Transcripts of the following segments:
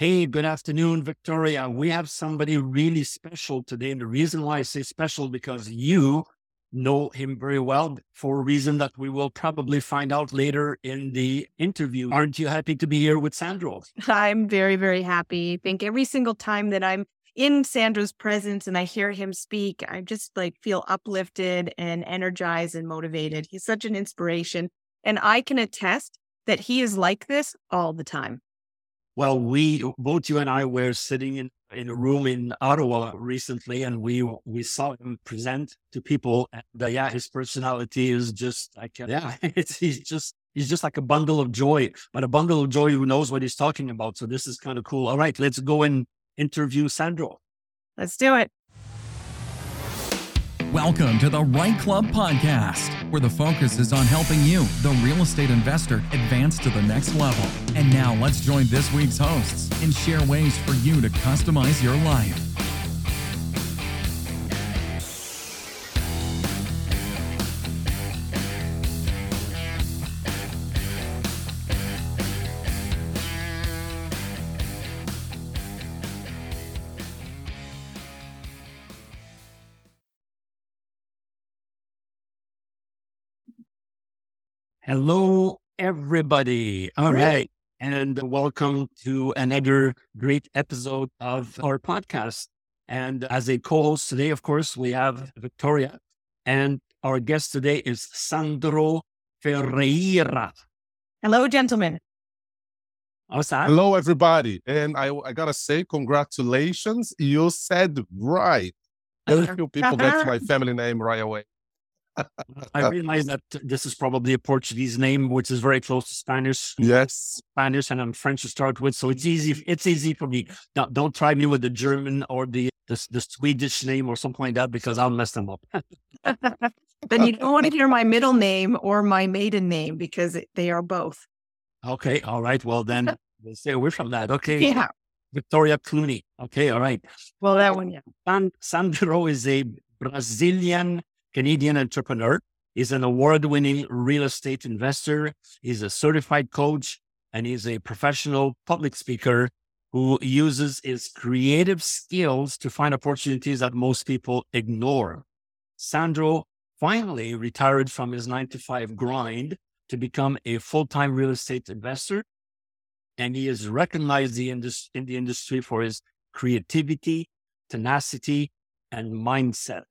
Hey, good afternoon, Victoria. We have somebody really special today. And the reason why I say special because you know him very well for a reason that we will probably find out later in the interview. Aren't you happy to be here with Sandro? I'm very, very happy. I think every single time that I'm in Sandro's presence and I hear him speak, I just like feel uplifted and energized and motivated. He's such an inspiration. And I can attest that he is like this all the time. Well, we both you and I were sitting in, in a room in Ottawa recently, and we we saw him present to people. And uh, yeah, his personality is just like yeah, it's he's just he's just like a bundle of joy, but a bundle of joy who knows what he's talking about. So this is kind of cool. All right, let's go and interview Sandro. Let's do it. Welcome to the Right Club Podcast, where the focus is on helping you, the real estate investor, advance to the next level. And now let's join this week's hosts and share ways for you to customize your life. Hello, everybody. All right. And welcome to another great episode of our podcast. And as a co host today, of course, we have Victoria. And our guest today is Sandro Ferreira. Hello, gentlemen. How's that? Hello, everybody. And I, I got to say, congratulations. You said right. Very few people get my family name right away. I realize that this is probably a Portuguese name, which is very close to Spanish. Yes, Spanish, and I'm French to start with, so it's easy. It's easy for me. Now, don't try me with the German or the the, the Swedish name or something like that because I'll mess them up. then you don't want to hear my middle name or my maiden name because they are both. Okay, all right. Well, then we'll stay away from that. Okay. Yeah. Victoria Clooney. Okay, all right. Well, that one, yeah. San, Sandro is a Brazilian Canadian entrepreneur. He's an award winning real estate investor. He's a certified coach and he's a professional public speaker who uses his creative skills to find opportunities that most people ignore. Sandro finally retired from his nine to five grind to become a full time real estate investor. And he is recognized in the industry for his creativity, tenacity, and mindset.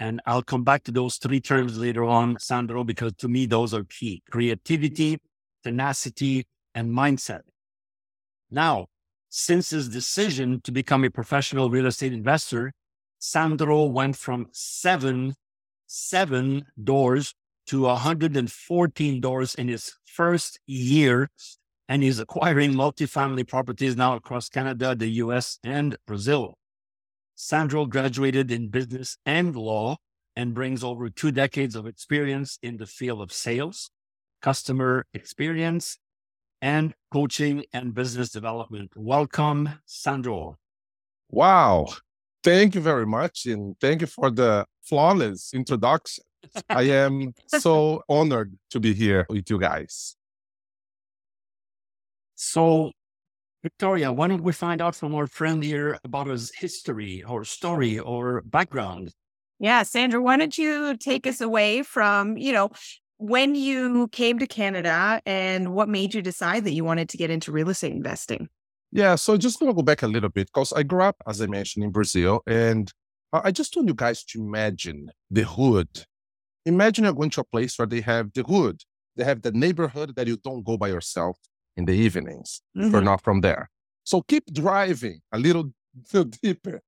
And I'll come back to those three terms later on, Sandro, because to me, those are key creativity, tenacity, and mindset. Now, since his decision to become a professional real estate investor, Sandro went from seven, seven doors to 114 doors in his first year. And he's acquiring multifamily properties now across Canada, the US, and Brazil. Sandro graduated in business and law and brings over two decades of experience in the field of sales, customer experience, and coaching and business development. Welcome, Sandro. Wow. Thank you very much. And thank you for the flawless introduction. I am so honored to be here with you guys. So, Victoria, why don't we find out from our friend here about his history or story or background? Yeah, Sandro, why don't you take us away from, you know, when you came to Canada and what made you decide that you wanted to get into real estate investing? Yeah, so just gonna go back a little bit because I grew up, as I mentioned, in Brazil, and I just want you guys to imagine the hood. Imagine you're going to a place where they have the hood, they have the neighborhood that you don't go by yourself in the evenings mm-hmm. you're not from there. So keep driving a little, little deeper.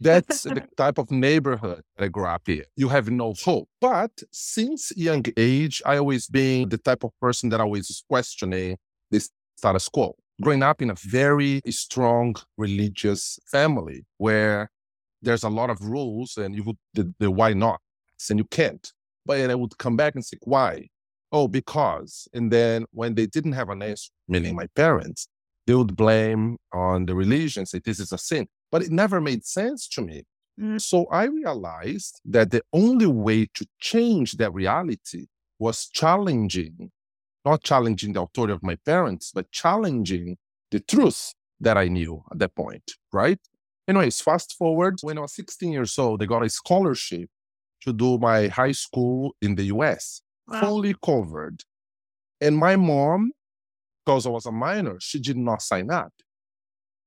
That's the type of neighborhood that I grew up in. You have no hope. But since young age, I always been the type of person that always questioning this status quo. Growing up in a very strong religious family where there's a lot of rules and you would the, the why not and you can't. But and I would come back and say, why? Oh, because. And then when they didn't have an answer, meaning my parents, they would blame on the religion, say this is a sin. But it never made sense to me. Mm. So I realized that the only way to change that reality was challenging, not challenging the authority of my parents, but challenging the truth that I knew at that point, right? Anyways, fast forward when I was 16 years old, I got a scholarship to do my high school in the US, wow. fully covered. And my mom, because I was a minor, she did not sign up.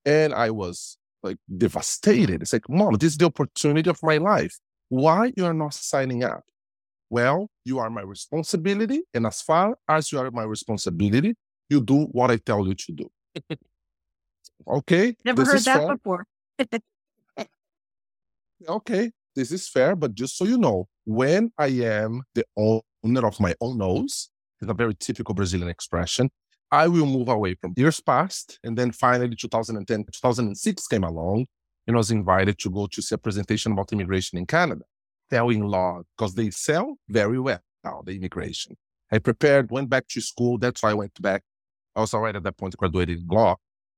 And I was like devastated. It's like, mom, this is the opportunity of my life. Why you are not signing up? Well, you are my responsibility. And as far as you are my responsibility, you do what I tell you to do. okay. Never heard that fair. before. okay. This is fair. But just so you know, when I am the owner of my own nose, it's a very typical Brazilian expression. I will move away from years past. And then finally, 2010, 2006 came along and I was invited to go to see a presentation about immigration in Canada, selling law, because they sell very well now, the immigration. I prepared, went back to school. That's why I went back. I was already at that point graduated in law.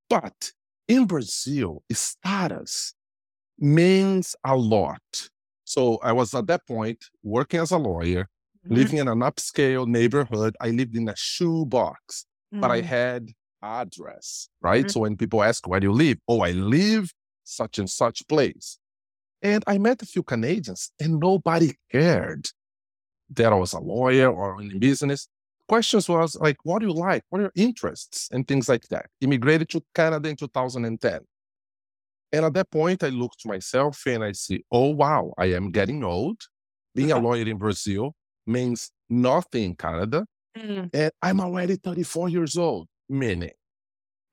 But in Brazil, status means a lot. So I was at that point working as a lawyer, mm-hmm. living in an upscale neighborhood. I lived in a shoebox, mm-hmm. but I mm. had address, right? Mm-hmm. So when people ask where do you live, oh, I live such and such place. And I met a few Canadians and nobody cared that I was a lawyer or in business. Questions was like, what do you like? What are your interests? And things like that. Immigrated to Canada in 2010. And at that point, I looked to myself and I see, oh, wow, I am getting old. Being a lawyer in Brazil means nothing in Canada. Mm. And I'm already 34 years old, meaning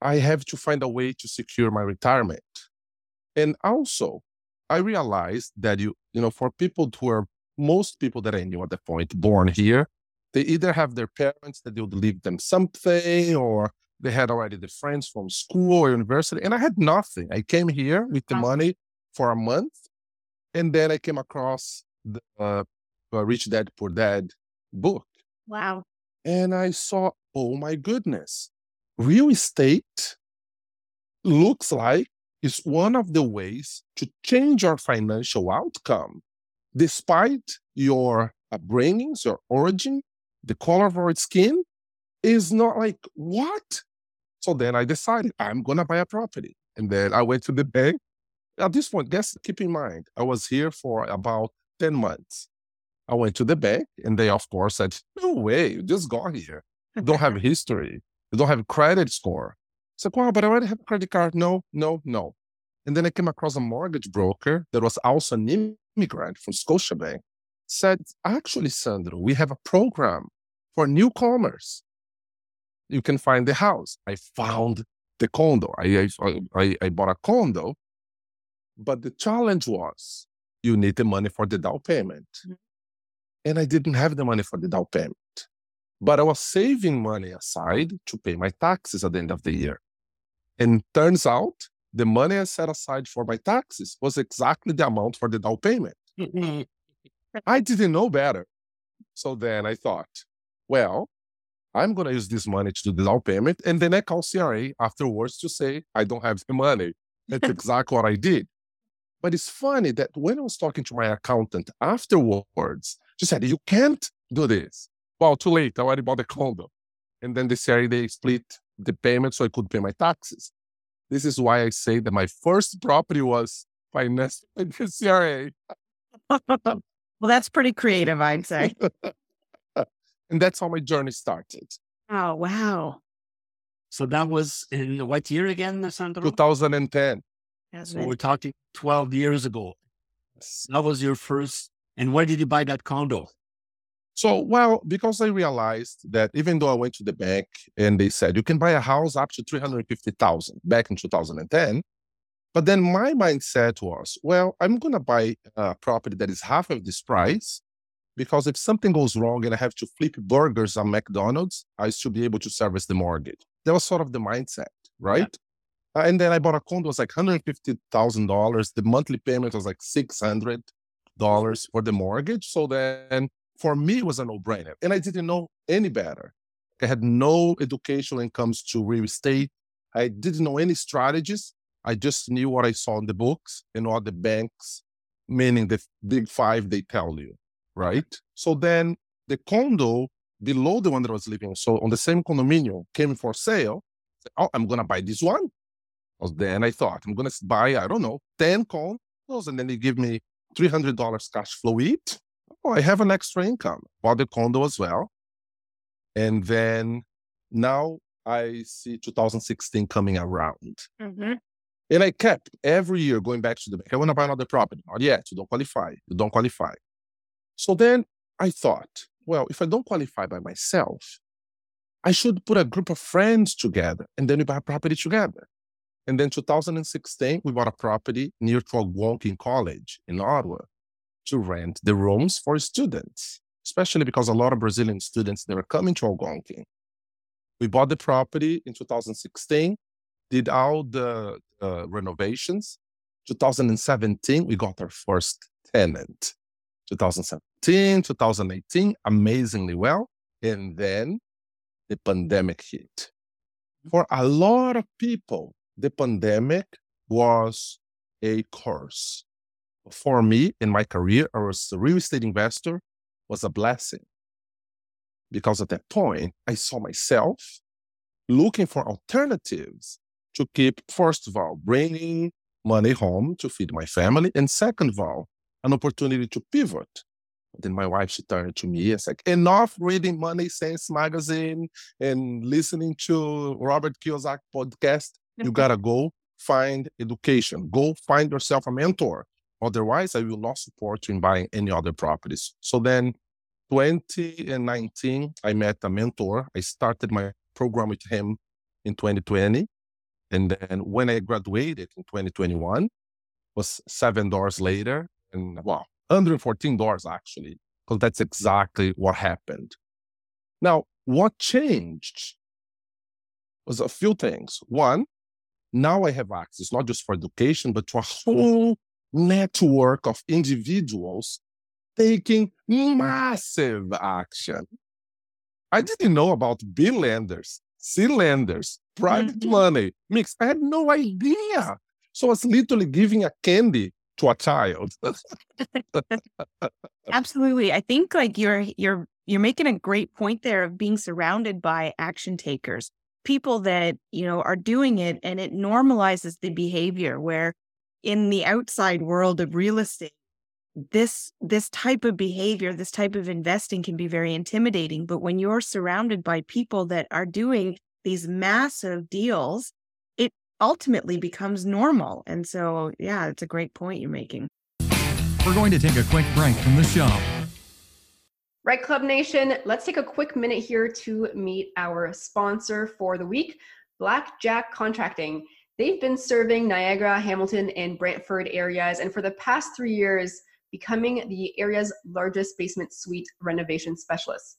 I have to find a way to secure my retirement. And also, I realized that you, you know, for people who are most people that I knew at the point born here, they either have their parents that they would leave them something, or they had already the friends from school or university. And I had nothing. I came here with the money for a month, and then I came across the uh, Rich Dad Poor Dad book. Wow. And I saw, oh my goodness, real estate looks like is one of the ways to change your financial outcome despite your upbringings, your origin, the color of your skin, is not like, what? So then I decided I'm going to buy a property. And then I went to the bank. At this point, guess, keep in mind, I was here for about 10 months. I went to the bank and they, of course, said, no way, you just got here. You don't have history. You don't have credit score. It's like, wow, but I already have a credit card. No, no, no. And then I came across a mortgage broker that was also an immigrant from Scotiabank. Said, actually, Sandro, we have a program for newcomers. You can find the house. I found the condo. I, I, I bought a condo. But the challenge was you need the money for the down payment. Mm. Mm-hmm. And I didn't have the money for the down payment. But I was saving money aside to pay my taxes at the end of the year. And turns out the money I set aside for my taxes was exactly the amount for the down payment. I didn't know better. So then I thought, well, I'm going to use this money to do the down payment. And then I call CRA afterwards to say, I don't have the money. That's exactly what I did. But it's funny that when I was talking to my accountant afterwards, she said, You can't do this. Well, too late. I already bought the condo. And then the CRA, they split the payment so I could pay my taxes. This is why I say that my first property was financed by the CRA. well, that's pretty creative, I'd say. and that's how my journey started. Oh, wow. So that was in what year again, Sandro? 2010. so we're talking 12 years ago. That was your first. And where did you buy that condo? So, well, because I realized that even though I went to the bank and they said you can buy a house up to 350,000 back in 2010, but then my mindset was, well, I'm going to buy a property that is half of this price because if something goes wrong and I have to flip burgers at McDonald's, I should be able to service the mortgage. That was sort of the mindset, right? Yeah. Uh, and then I bought a condo, it was like $150,000. The monthly payment was like $600 for the mortgage. So then for me, it was a no brainer. And I didn't know any better. I had no education when it comes to real estate. I didn't know any strategies. I just knew what I saw in the books and what the banks, meaning the big five, they tell you, right? So then the condo below the one that I was living, so on the same condominium, came for sale. oh, I'm gonna buy this one. then I thought I'm gonna buy, I don't know, 10 condos, and then they give me $300 cash flow each. Oh, I have an extra income. Bought the condo as well. And then now I see 2016 coming around. Mm-hmm. And I kept every year going back to the bank. I want to buy another property. Not yet. You don't qualify. You don't qualify. So then I thought, well, if I don't qualify by myself, I should put a group of friends together and then we buy a property together. And then 2016, we bought a property near to Algonquin College in Ottawa to rent the rooms for students, especially because a lot of Brazilian students, they were coming to Algonquin. We bought the property in 2016, did all the uh, renovations. 2017, we got our first tenant. 2017, 2018, amazingly well. And then the pandemic hit. For a lot of people, the pandemic was a curse. For me in my career as a real estate investor was a blessing. Because at that point, I saw myself looking for alternatives to keep, first of all, bringing money home to feed my family, and second of all, an opportunity to pivot. Then my wife, she turned to me and said, enough reading Money Sense magazine and listening to Robert Kiyosaki podcast. You gotta go find education. Go find yourself a mentor. Otherwise, I will not support you in buying any other properties. So then 2019, I met a mentor. I started my program with him in 2020. And then when I graduated in 2021, was seven doors later. And wow, $114 actually, because that's exactly what happened. Now, what changed was a few things. One, now I have access not just for education, but to a whole network of individuals taking massive action. I didn't know about B lenders, C lenders, private mm-hmm. money, mix. I had no idea. So I was literally giving a candy to a child. Absolutely. I think like you're you're you're making a great point there of being surrounded by action takers, people that, you know, are doing it and it normalizes the behavior where in the outside world of real estate this this type of behavior this type of investing can be very intimidating. But when you're surrounded by people that are doing these massive deals it ultimately becomes normal. And so yeah it's a great point you're making. We're going to take a quick break from the show right club nation let's take a quick minute here to meet our sponsor for the week blackjack contracting they've been serving niagara hamilton and brantford areas and for the past three years becoming the area's largest basement suite renovation specialist.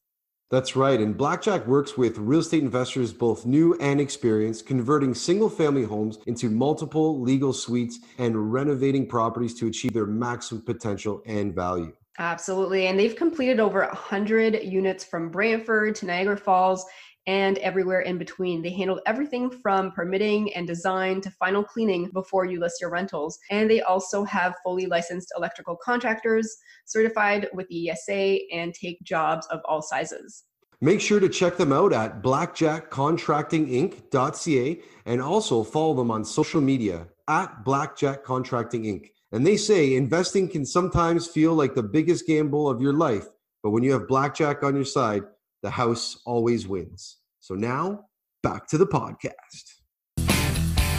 That's right. And Blackjack works with real estate investors, both new and experienced, converting single family homes into multiple legal suites and renovating properties to achieve their maximum potential and value. Absolutely. And they've completed over 100 units from Brantford to Niagara Falls and everywhere in between. They handled everything from permitting and design to final cleaning before you list your rentals. And they also have fully licensed electrical contractors certified with the ESA and take jobs of all sizes. Make sure to check them out at blackjackcontractinginc.ca and also follow them on social media at Blackjack Contracting Inc. And they say investing can sometimes feel like the biggest gamble of your life, but when you have Blackjack on your side, the house always wins. So now back to the podcast.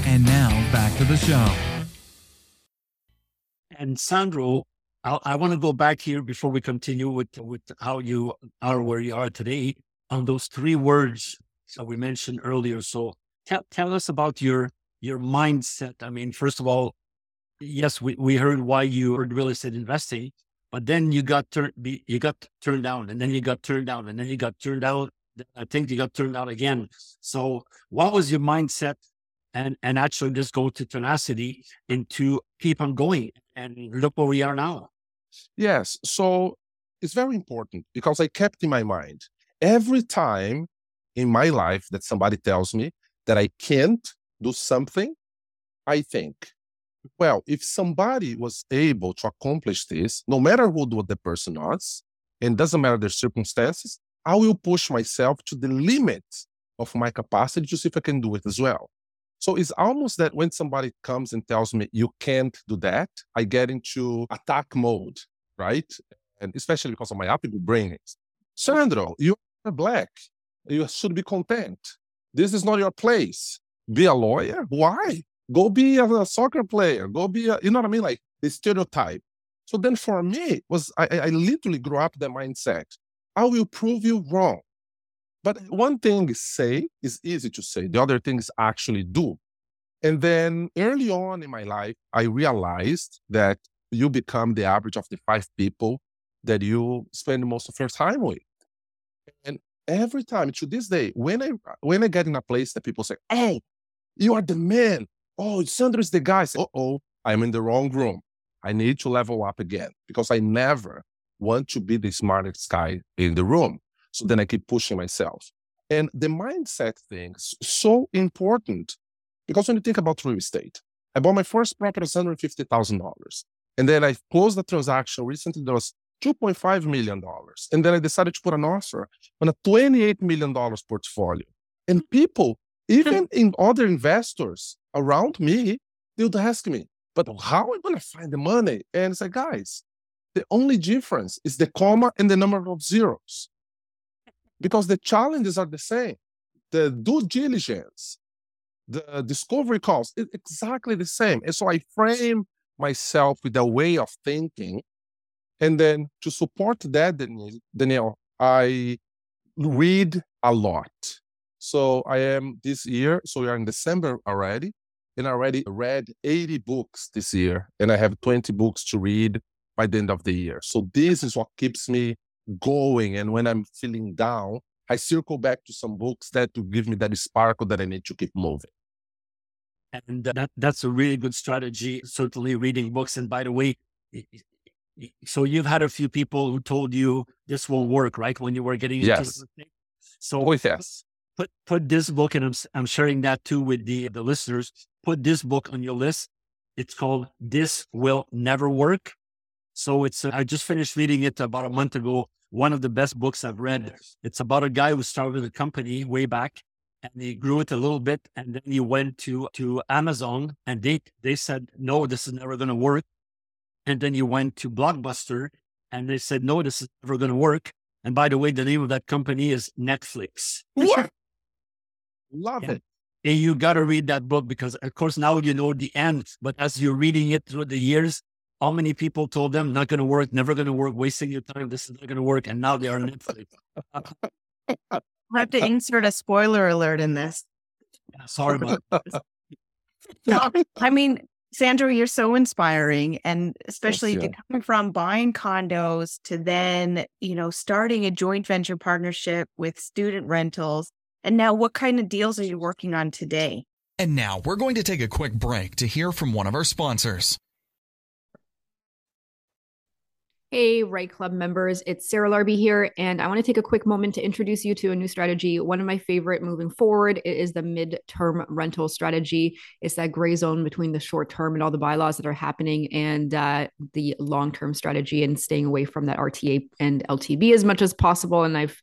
And now back to the show. And Sandro, I, I want to go back here before we continue with, with how you are where you are today on those three words that we mentioned earlier. So tell, tell us about your your mindset. I mean, first of all, yes, we, we heard why you heard real estate investing, but then you got turned, you got turned down, and then you got turned down, and then you got turned out. I think you got turned out again. So, what was your mindset? And and actually, just go to tenacity and to keep on going. And look where we are now. Yes. So it's very important because I kept in my mind every time in my life that somebody tells me that I can't do something, I think well, if somebody was able to accomplish this, no matter who the person was, and doesn't matter the circumstances, I will push myself to the limit of my capacity to see if I can do it as well. So it's almost that when somebody comes and tells me you can't do that, I get into attack mode, right? And especially because of my upper brain. Sandro, you are black. You should be content. This is not your place. Be a lawyer? Why? Go be a, soccer player. Go be a, you know what I mean? Like the stereotype. So then for me, was I, I literally grew up the mindset. I will prove you wrong. But one thing is say is easy to say. The other thing is actually do. And then early on in my life, I realized that you become the average of the five people that you spend most of your time with. And every time to this day, when I when I get in a place that people say, "Oh, you are the man," "Oh, Sandro is the guy," say, "Oh, I'm in the wrong room. I need to level up again because I never want to be the smartest guy in the room." So then I keep pushing myself. And the mindset thing is so important because when you think about real estate, I bought my first property at $150,000. And then I closed the transaction recently that was $2.5 million. And then I decided to put an offer on a $28 million portfolio. And people, even in other investors around me, they would ask me, but how am I going to find the money? And it's like, guys, the only difference is the comma and the number of zeros because the challenges are the same. The due diligence, the discovery cost is exactly the same. And so I frame myself with a way of thinking. And then to support that, Daniel, I read a lot. So I am this year, so we are in December already, and I already read 80 books this year, and I have 20 books to read by the end of the year. So this is what keeps me going. And when I'm feeling down, I circle back to some books that to give me that sparkle that I need to keep moving. And that, that's a really good strategy, certainly reading books. And by the way, so you've had a few people who told you this will work, right? When you were getting into yes. So oh, yes. put put this book, and I'm I'm sharing that too with the the listeners. Put this book on your list. It's called "This Will Never Work." So it's uh, I just finished reading it about a month ago one of the best books I've read. It's about a guy who started a company way back and he grew it a little bit and then he went to to Amazon and they they said no this is never going to work and then he went to Blockbuster and they said no this is never going to work and by the way the name of that company is Netflix. What? Love yeah. it. And you got to read that book because of course now you know the end but as you're reading it through the years how many people told them not going to work, never going to work, wasting your time, this is not going to work, and now they are Netflix. I have to insert a spoiler alert in this. Yeah, sorry about no, I mean, Sandro, you're so inspiring. And especially Thanks, yeah. coming from buying condos to then, you know, starting a joint venture partnership with student rentals. And now, what kind of deals are you working on today? And now we're going to take a quick break to hear from one of our sponsors. Hey, Right Club members, it's Sarah Larbi here, and I want to take a quick moment to introduce you to a new strategy. One of my favorite moving forward it is the mid-term rental strategy. It's that gray zone between the short term and all the bylaws that are happening, and uh, the long-term strategy, and staying away from that RTA and LTB as much as possible. And I've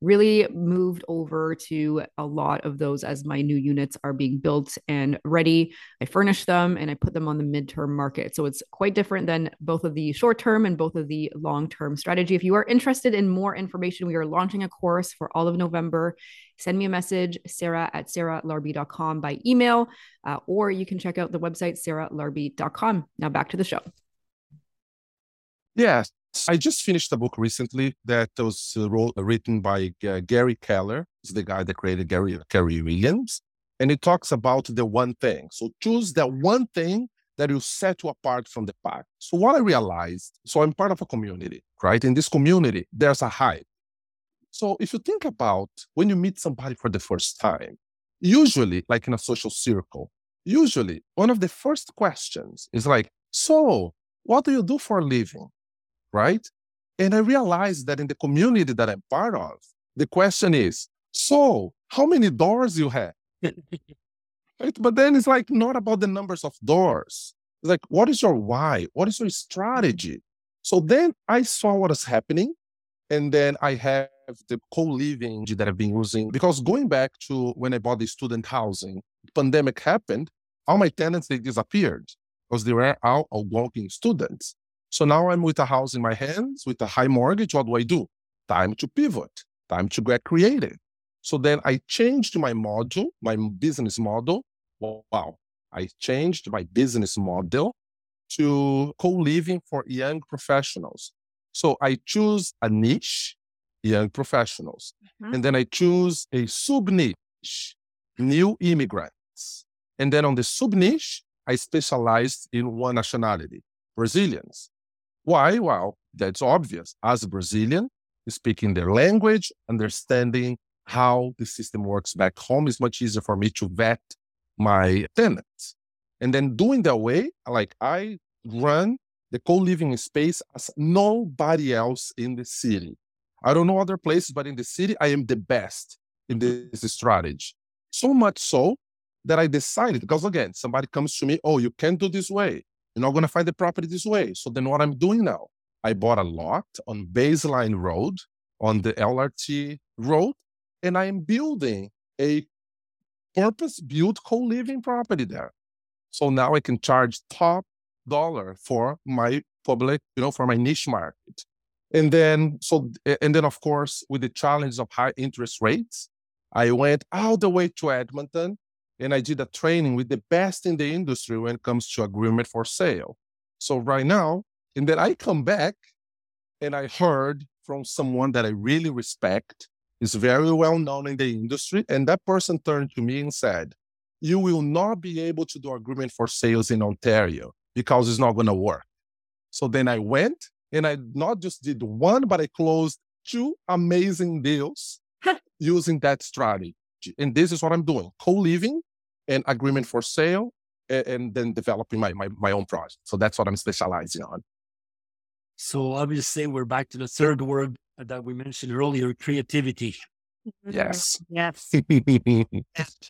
really moved over to a lot of those as my new units are being built and ready. I furnish them and I put them on the midterm market. So it's quite different than both of the short term and both of the long term strategy. If you are interested in more information, we are launching a course for all of November. Send me a message, sarah at sarahlarbi.com by email, uh, or you can check out the website, sarahlarbi.com. Now back to the show. Yes. I just finished a book recently that was uh, wrote, written by uh, Gary Keller. He's the guy that created Gary, Gary Williams. And it talks about the one thing. So choose the one thing that will set you apart from the pack. So what I realized, so I'm part of a community, right? In this community, there's a hype. So if you think about when you meet somebody for the first time, usually like in a social circle, usually one of the first questions is like, so what do you do for a living? Right? And I realized that in the community that I'm part of, the question is, so how many doors you have? right? But then it's like not about the numbers of doors. It's like, what is your why? What is your strategy? So then I saw what is happening. And then I have the co-living that I've been using because going back to when I bought the student housing, pandemic happened, all my tenants they disappeared because they were all walking students. So now I'm with a house in my hands with a high mortgage. What do I do? Time to pivot, time to get creative. So then I changed my model, my business model. Wow. I changed my business model to co-living for young professionals. So I choose a niche, young professionals, mm-hmm. and then I choose a sub niche, new immigrants. And then on the sub niche, I specialized in one nationality, Brazilians. Why? Well, that's obvious. As a Brazilian, speaking their language, understanding how the system works back home is much easier for me to vet my tenants. And then doing that way, like I run the co-living space as nobody else in the city. I don't know other places, but in the city, I am the best in this strategy. So much so that I decided, because again, somebody comes to me, oh, you can't do this way. You're not going to find the property this way. So then what I'm doing now, I bought a lot on Baseline Road, on the LRT road, and I am building a purpose built co living property there. So now I can charge top dollar for my public, you know, for my niche market. And then, so, and then of course, with the challenge of high interest rates, I went all the way to Edmonton and I did a training with the best in the industry when it comes to agreement for sale. So right now, and then I come back and I heard from someone that I really respect, is very well known in the industry. And that person turned to me and said, You will not be able to do agreement for sales in Ontario because it's not going to work. So then I went and I not just did one, but I closed two amazing deals using that strategy. And this is what I'm doing co living and agreement for sale, and, and then developing my, my, my own project. So that's what I'm specializing on. So obviously, we're back to the third word that we mentioned earlier creativity. Mm-hmm. Yes. Yes.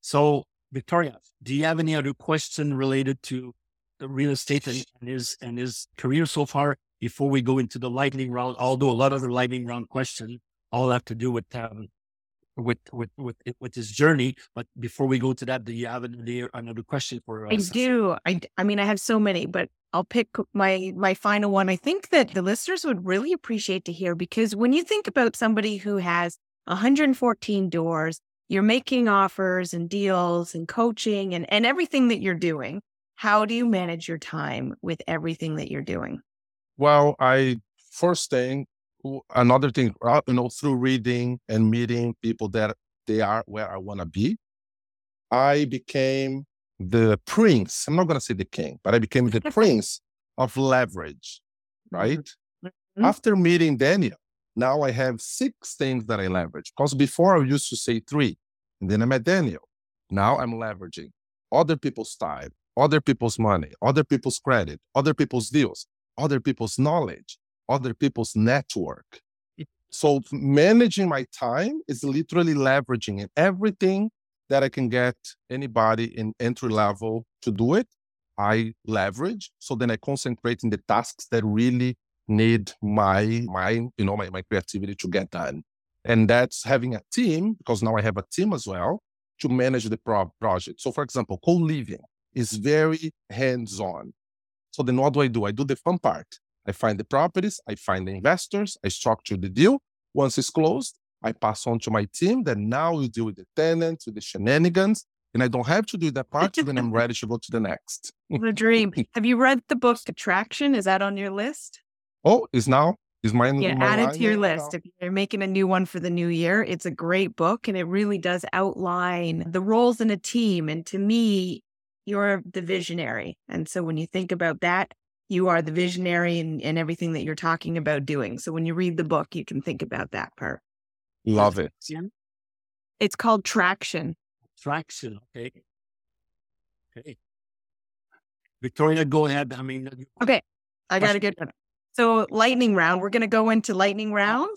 so, Victoria, do you have any other question related to the real estate and, and his and his career so far before we go into the lightning round? Although a lot of the lightning round questions all have to do with um, with with with with his journey. But before we go to that, do you have another another question for us? I do. I I mean, I have so many, but I'll pick my my final one. I think that the listeners would really appreciate to hear because when you think about somebody who has 114 doors, you're making offers and deals and coaching and and everything that you're doing. How do you manage your time with everything that you're doing? Well, I first thing another thing, uh, you know, through reading and meeting people that they are where I want to be, I became the prince. I'm not going to say the king, but I became the prince of leverage, right? Mm-hmm. After meeting Daniel, now I have six things that I leverage. Because before I used to say three, and then I met Daniel. Now I'm leveraging other people's time, other people's money, other people's credit, other people's deals, other people's knowledge, other people's network. So managing my time is literally leveraging it. Everything that I can get anybody in entry level to do it, I leverage. So then I concentrate in the tasks that really need my my you know my, my creativity to get done. And that's having a team because now I have a team as well to manage the pro- project. So for example, co-living is very hands-on. So then what do I do? I do the fun part. I find the properties, I find the investors, I structure the deal. Once it's closed, I pass on to my team that now we deal with the tenants, with the shenanigans, and I don't have to do that part. then I'm ready to go to the next. the dream. Have you read the book Attraction? Is that on your list? Oh, is now is mine? Yeah, add it to your list. Now? If you're making a new one for the new year, it's a great book, and it really does outline the roles in a team. And to me, you're the visionary. And so when you think about that, you are the visionary and, and everything that you're talking about doing. So when you read the book, you can think about that part. Love it. It's called Traction. Traction. Okay. Okay. Victoria, go ahead. I mean, uh, okay. I got to get So, lightning round. We're going to go into lightning oh. round.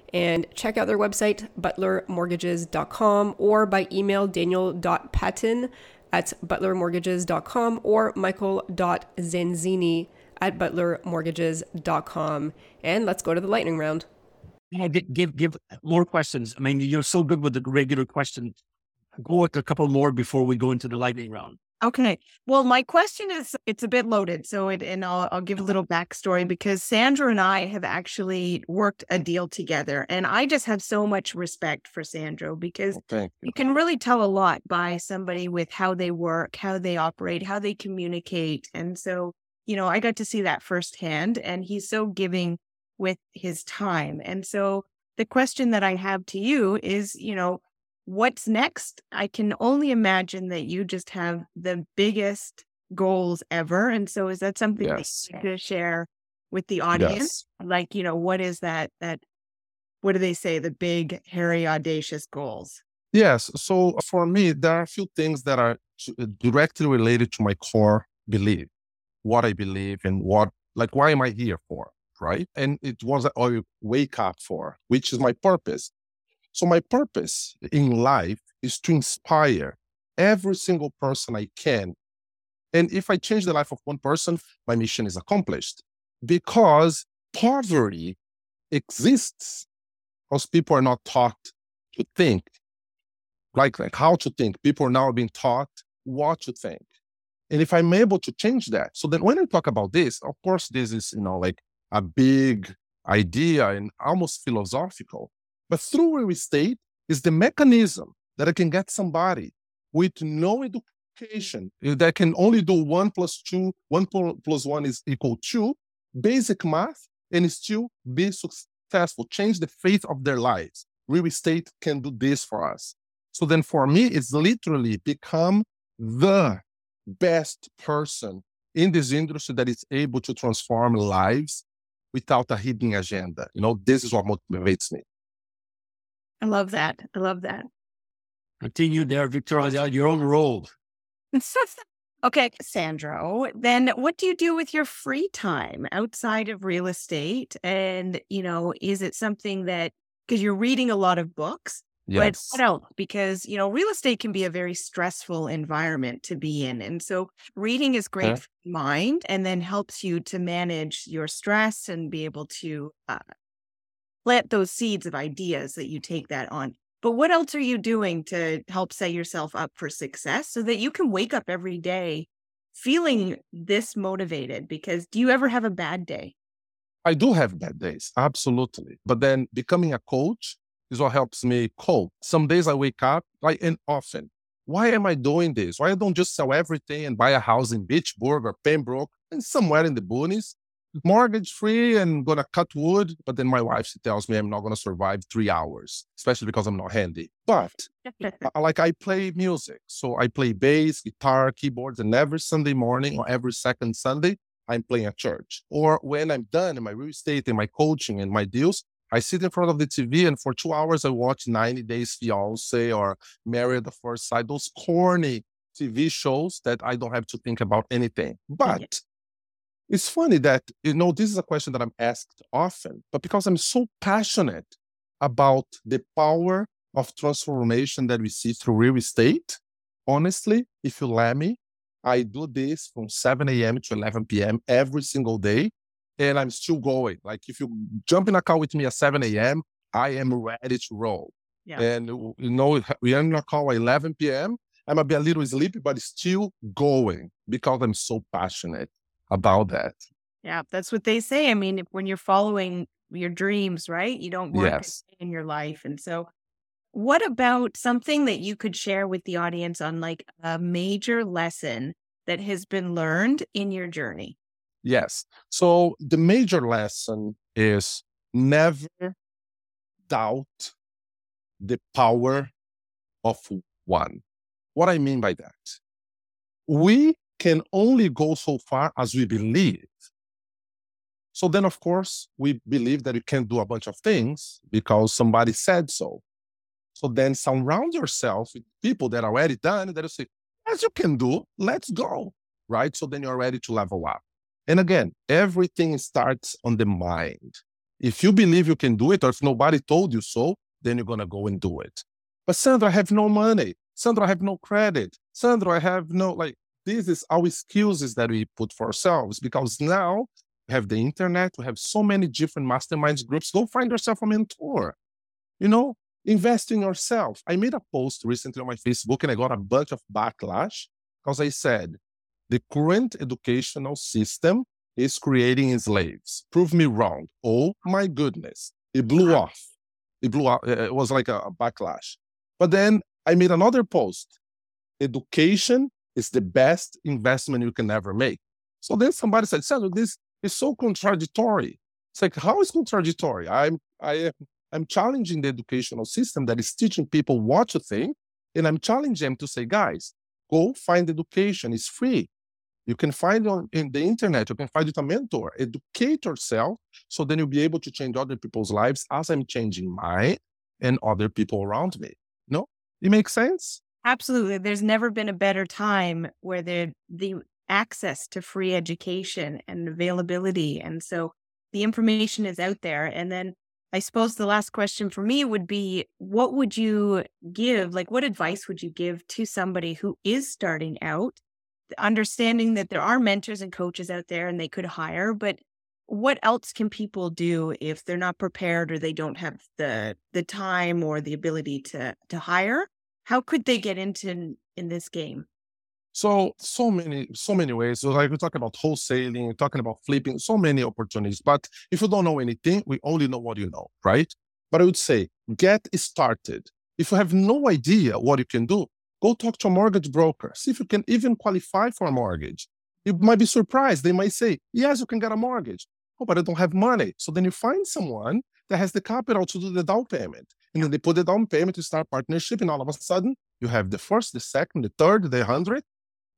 and check out their website, butlermortgages.com, or by email daniel.patton at butlermortgages.com or michael.zanzini at butlermortgages.com. And let's go to the lightning round. Yeah, give give more questions. I mean, you're so good with the regular questions. Go with a couple more before we go into the lightning round. Okay. Well, my question is it's a bit loaded. So it and I'll I'll give a little backstory because Sandro and I have actually worked a deal together. And I just have so much respect for Sandro because you can really tell a lot by somebody with how they work, how they operate, how they communicate. And so, you know, I got to see that firsthand and he's so giving with his time. And so the question that I have to you is, you know, what's next? I can only imagine that you just have the biggest goals ever. And so is that something Yes. that you could share with the audience? Yes. Like, you know, what is that that what do they say? The big, hairy, audacious goals. Yes. So for me, there are a few things that are uh, directly related to my core belief, what I believe and what, like, why am I here for? Right. And it was I wake up for, which is my purpose. So my purpose in life is to inspire every single person I can. And if I change the life of one person, my mission is accomplished because poverty exists because people are not taught to think like, like how to think. People are now being taught what to think. And if I'm able to change that, so then when I talk about this, of course, this is, you know, like a big idea and almost philosophical. But through real estate is the mechanism that I can get somebody with no education eh, that can only do one plus two, one plus one is equal two, basic math, and still be successful, change the fate of their lives. Real estate can do this for us. So then for me, it's literally become the best person in this industry that is able to transform lives without a hidden agenda. You know, this is what motivates me. I love that. I love that. Continue there, Victoria, your own role. okay, Sandro, then what do you do with your free time outside of real estate? And, you know, is it something that because you're reading a lot of books, Yes. but what else? Because, you know, real estate can be a very stressful environment to be in. And so reading is great Yeah. for mind and then helps you to manage your stress and be able to uh, plant those seeds of ideas that you take that on. But what else are you doing to help set yourself up for success so that you can wake up every day feeling this motivated? Because do you ever have a bad day? I do have bad days, absolutely. But then becoming a coach is what helps me cope. Some days I wake up, like, and often, why am I doing this? Why I don't just sell everything and buy a house in Beachburg or Pembroke and somewhere in the boonies, mortgage free and gonna cut wood? But then my wife she tells me I'm not gonna survive three hours, especially because I'm not handy. But like I play music, so I play bass, guitar, keyboards, and every Sunday morning or every second Sunday, I'm playing at church. Or when I'm done in my real estate and my coaching and my deals, I sit in front of the TV and for two hours I watch 90 Days Fiance or Married at the First Sight, those corny TV shows that I don't have to think about anything. But it's funny that, you know, this is a question that I'm asked often, but because I'm so passionate about the power of transformation that we see through real estate, honestly, if you let me, I do this from 7 a.m. to 11 p.m. every single day, and I'm still going. Like if you jump in a car with me at 7 a.m., I am ready to roll. Yeah. And you know, we are in a call at 11 p.m. I might be a little sleepy, but still going because I'm so passionate about that. Yeah, that's what they say. I mean, if- when you're following your dreams, right? You don't work Yes. in your life. And so, what about something that you could share with the audience on like a major lesson that has been learned in your journey? Yes. So the major lesson is never doubt the power of one. What I mean by that? We can only go so far as we believe. So then, of course, we believe that you can do a bunch of things because somebody said so. So then surround yourself with people that are already done that will say, as you can do, let's go. Right. So then you're ready to level up. And again, everything starts on the mind. If you believe you can do it, or if nobody told you so, then you're going to go and do it. But Sandro, I have no money. Sandro, I have no credit. Sandro, I have no, like, this is our excuses that we put for ourselves because now we have the internet, we have so many different masterminds groups. Go find yourself a mentor. You know, invest in yourself. I made a post recently on my Facebook and I got a bunch of backlash because I said the current educational system is creating slaves. Prove me wrong. Oh my goodness. It blew off. It blew off. It was like a backlash. But then I made another post. Education is the best investment you can ever make. So then somebody said, Sandro, this is so contradictory. It's like, how is contradictory? I'm I am I'm challenging the educational system that is teaching people what to think, and I'm challenging them to say, guys, go find education. It's free. You can find it on in the internet. You can find it a mentor. Educate yourself so then you'll be able to change other people's lives as I'm changing mine and other people around me. No, it makes sense. Absolutely. There's never been a better time where the the access to free education and availability. And so the information is out there. And then I suppose the last question for me would be what would you give? Like, what advice would you give to somebody who is starting out, understanding that there are mentors and coaches out there and they could hire, but what else can people do if they're not prepared or they don't have the the time or the ability to to hire how could they get into in this game? So, so many, so many ways. So, like we're talking about wholesaling, talking about flipping, so many opportunities. But if you don't know anything, we only know what you know, right? But I would say get started. If you have no idea what you can do, go talk to a mortgage broker. See if you can even qualify for a mortgage. You might be surprised. They might say, yes, you can get a mortgage. Oh, but I don't have money. So then you find someone that has the capital to do the down payment. And then they put the down payment to start partnership. And all of a sudden, you have the first, the second, the third, the hundred.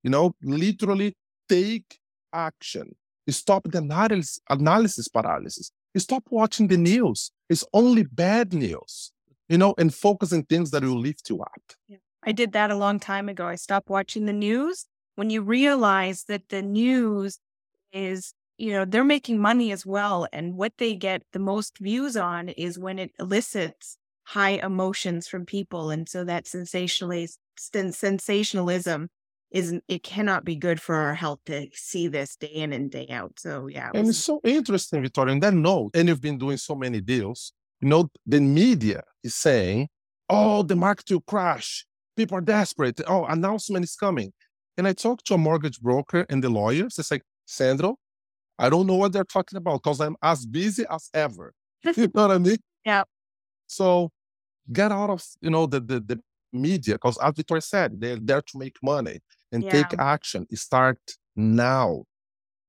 You know, literally take action. Stop the analysis, analysis paralysis. Stop watching the news. It's only bad news, you know, and focus on things that will lift you up. Yeah. I did that a long time ago. I stopped watching the news. When you realize that the news is you know they're making money as well and what they get the most views on is when it elicits high emotions from people and so that sensationalism sensationalism isn't it cannot be good for our health to see this day in and day out so yeah it and it's so interesting victoria and then no and you've been doing so many deals you know the media is saying oh the market will crash people are desperate oh announcement is coming and i talked to a mortgage broker and the lawyers it's like sandro I don't know what they're talking about because I'm as busy as ever. you know what I mean? Yeah. So get out of you know the the, the media because as Victoria said, they're there to make money and yeah. take action. Start now.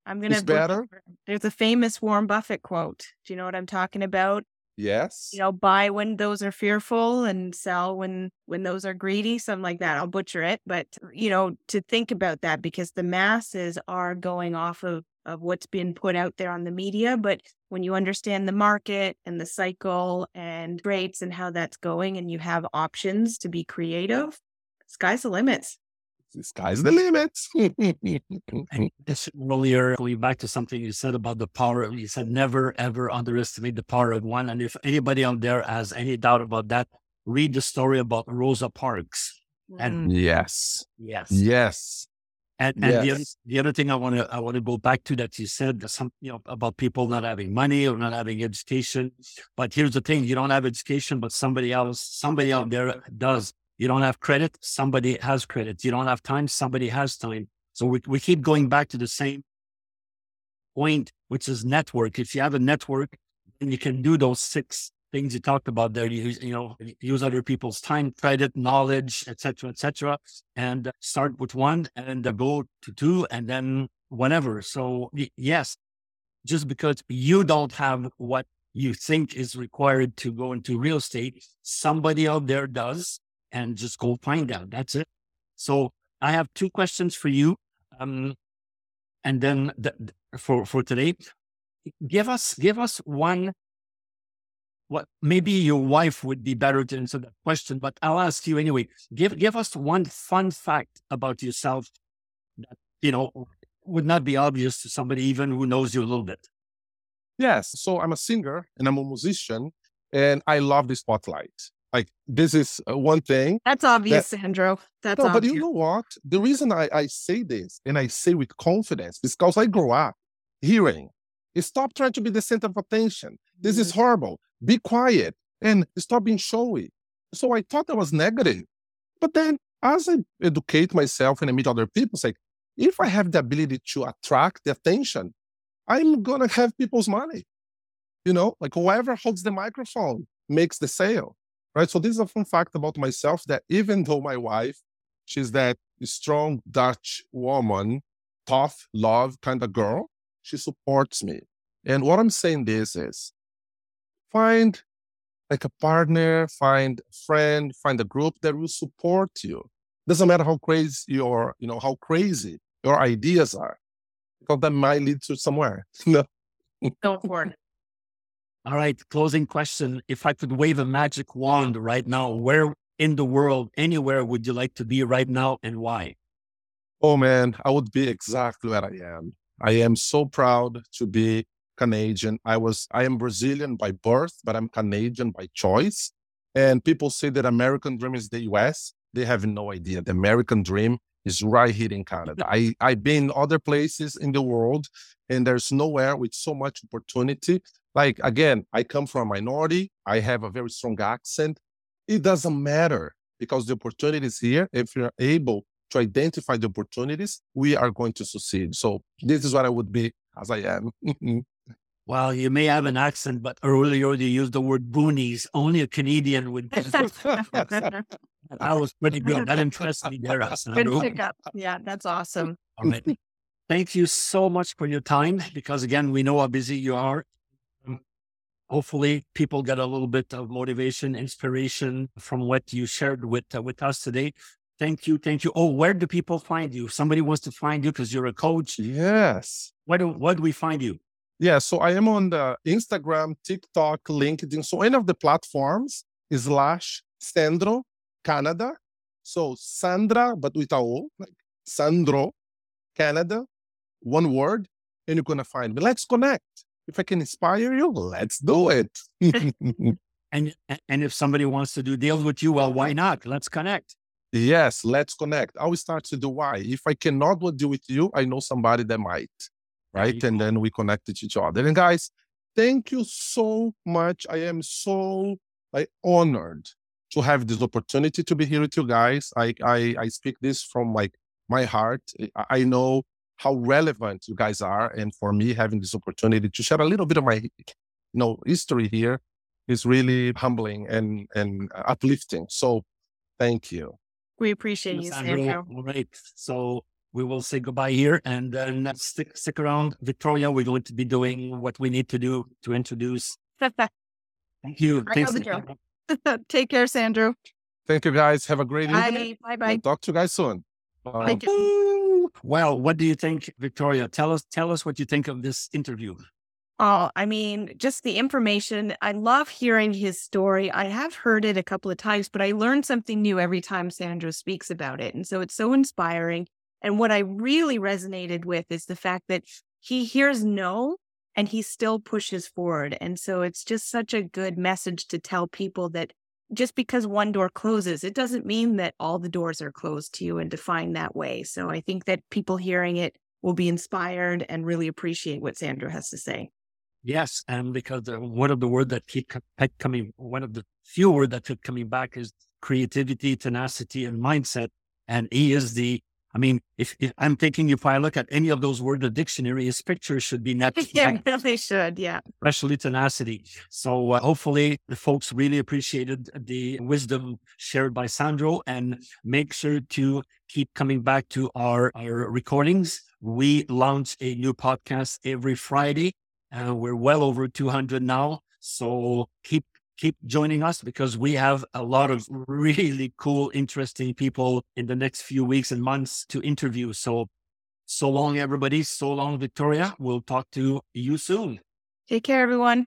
I'm gonna. It's better. There's a famous Warren Buffett quote. Do you know what I'm talking about? Yes. You know, buy when those are fearful and sell when when those are greedy, something like that. I'll butcher it, but you know, to think about that because the masses are going off of of what's been put out there on the media. But when you understand the market and the cycle and rates and how that's going, and you have options to be creative, sky's the limits. The sky's the limits. this earlier, going back to something you said about the power, you said never ever underestimate the power of one. And if anybody out there has any doubt about that, read the story about Rosa Parks. And yes, yes, yes, and, and yes. the, other, the other thing I want to I want to go back to that you said some you know about people not having money or not having education. But here's the thing: you don't have education, but somebody else, somebody out there does. You don't have credit, somebody has credit. You don't have time, somebody has time. So we we keep going back to the same point, which is network. If you have a network, then you can do those six things you talked about there. You you know, use other people's time, credit, knowledge, etc., etc., and start with one and go to two, and then whatever. So yes, just because you don't have what you think is required to go into real estate, somebody out there does, and just go find out. That's it. So I have two questions for you. Um, and then the, for, for today, give us, give us one, what maybe your wife would be better to answer that question, but I'll ask you anyway. Give, give us one fun fact about yourself that, you know, would not be obvious to somebody even who knows you a little bit. Yes. So I'm a singer and I'm a musician and I love the spotlight. Like this is uh, one thing. That's obvious, that, Sandro. That's no, obvious. but you know what? The reason I, I say this and I say with confidence is because I grew up hearing, stop trying to be the center of attention. This is mm-hmm. horrible. Be quiet and stop being showy. So I thought that was negative. But then as I educate myself and I meet other people, it's like, if I have the ability to attract the attention, I'm gonna have people's money. You know, like whoever holds the microphone makes the sale, right? So this is a fun fact about myself that even though my wife, she's that strong Dutch woman, tough, love kind of girl, she supports me. And what I'm saying this is find like a partner, find a friend, find a group that will support you. Doesn't matter how crazy your, you know, how crazy your ideas are because that might lead to somewhere. no. Go for it. All right. Closing question. If I could wave a magic wand right now, where in the world, anywhere would you like to be right now and why? Oh man, I would be exactly where I am. I am so proud to be Canadian. I was I am Brazilian by birth, but I'm Canadian by choice. And people say that American dream is the US. They have no idea. The American dream is right here in Canada. I, I've been other places in the world and there's nowhere with so much opportunity. Like again, I come from a minority. I have a very strong accent. It doesn't matter because the opportunity is here. If you're able to identify the opportunities, we are going to succeed. So this is what I would be as I am. Well, you may have an accent, but earlier you used the word boonies. Only a Canadian would. that was pretty good. That impressed me there, Good pickup. Yeah, that's awesome. All right. Thank you so much for your time because, again, we know how busy you are. Um, hopefully, people get a little bit of motivation, inspiration from what you shared with uh, with us today. Thank you. Thank you. Oh, where do people find you? If somebody wants to find you because you're a coach. Yes. Where do, where do we find you? Yeah, so I am on the Instagram, TikTok, LinkedIn, so any of the platforms slash Sandro Canada. So Sandra, but with a O, like Sandro Canada, one word, and you're gonna find me. Let's connect. If I can inspire you, let's do it. and and if somebody wants to do deals with you, well, why not? Let's connect. Yes, let's connect. I will start to do why. If I cannot deal with you, I know somebody that might right? And then we connected each other. And guys, thank you so much. I am so like honored to have this opportunity to be here with you guys. I I, I speak this from like my heart. I know how relevant you guys are, and for me having this opportunity to share a little bit of my you know history here is really humbling and and uh, uplifting. So thank you. We appreciate you, Sandro. All right. So we will say goodbye here and then stick, stick around. Victoria, we're going to be doing what we need to do to introduce. Thank you. Thanks. Take care, Sandro. Thank you, guys. Have a great bye. evening. Bye bye. talk to you guys soon. Bye. Well, what do you think, Victoria? Tell us tell us what you think of this interview. Oh, I mean, just the information. I love hearing his story. I have heard it a couple of times, but I learn something new every time Sandro speaks about it. And so it's so inspiring. And what I really resonated with is the fact that he hears no and he still pushes forward. And so it's just such a good message to tell people that just because one door closes, it doesn't mean that all the doors are closed to you and defined that way. So I think that people hearing it will be inspired and really appreciate what Sandro has to say. Yes, and because the, one of the words that keep coming, one of the few words that keep coming back is creativity, tenacity, and mindset. And he is the I mean, if, if, I'm thinking if I look at any of those words in the dictionary, his picture should be net. yeah, really should. Yeah. Especially tenacity. So uh, hopefully the folks really appreciated the wisdom shared by Sandro and make sure to keep coming back to our, our recordings. We launch a new podcast every Friday. Uh, we're well over 200 now. So keep keep joining us because we have a lot of really cool, interesting people in the next few weeks and months to interview. So so long, everybody. So long, Victoria. We'll talk to you soon. Take care, everyone.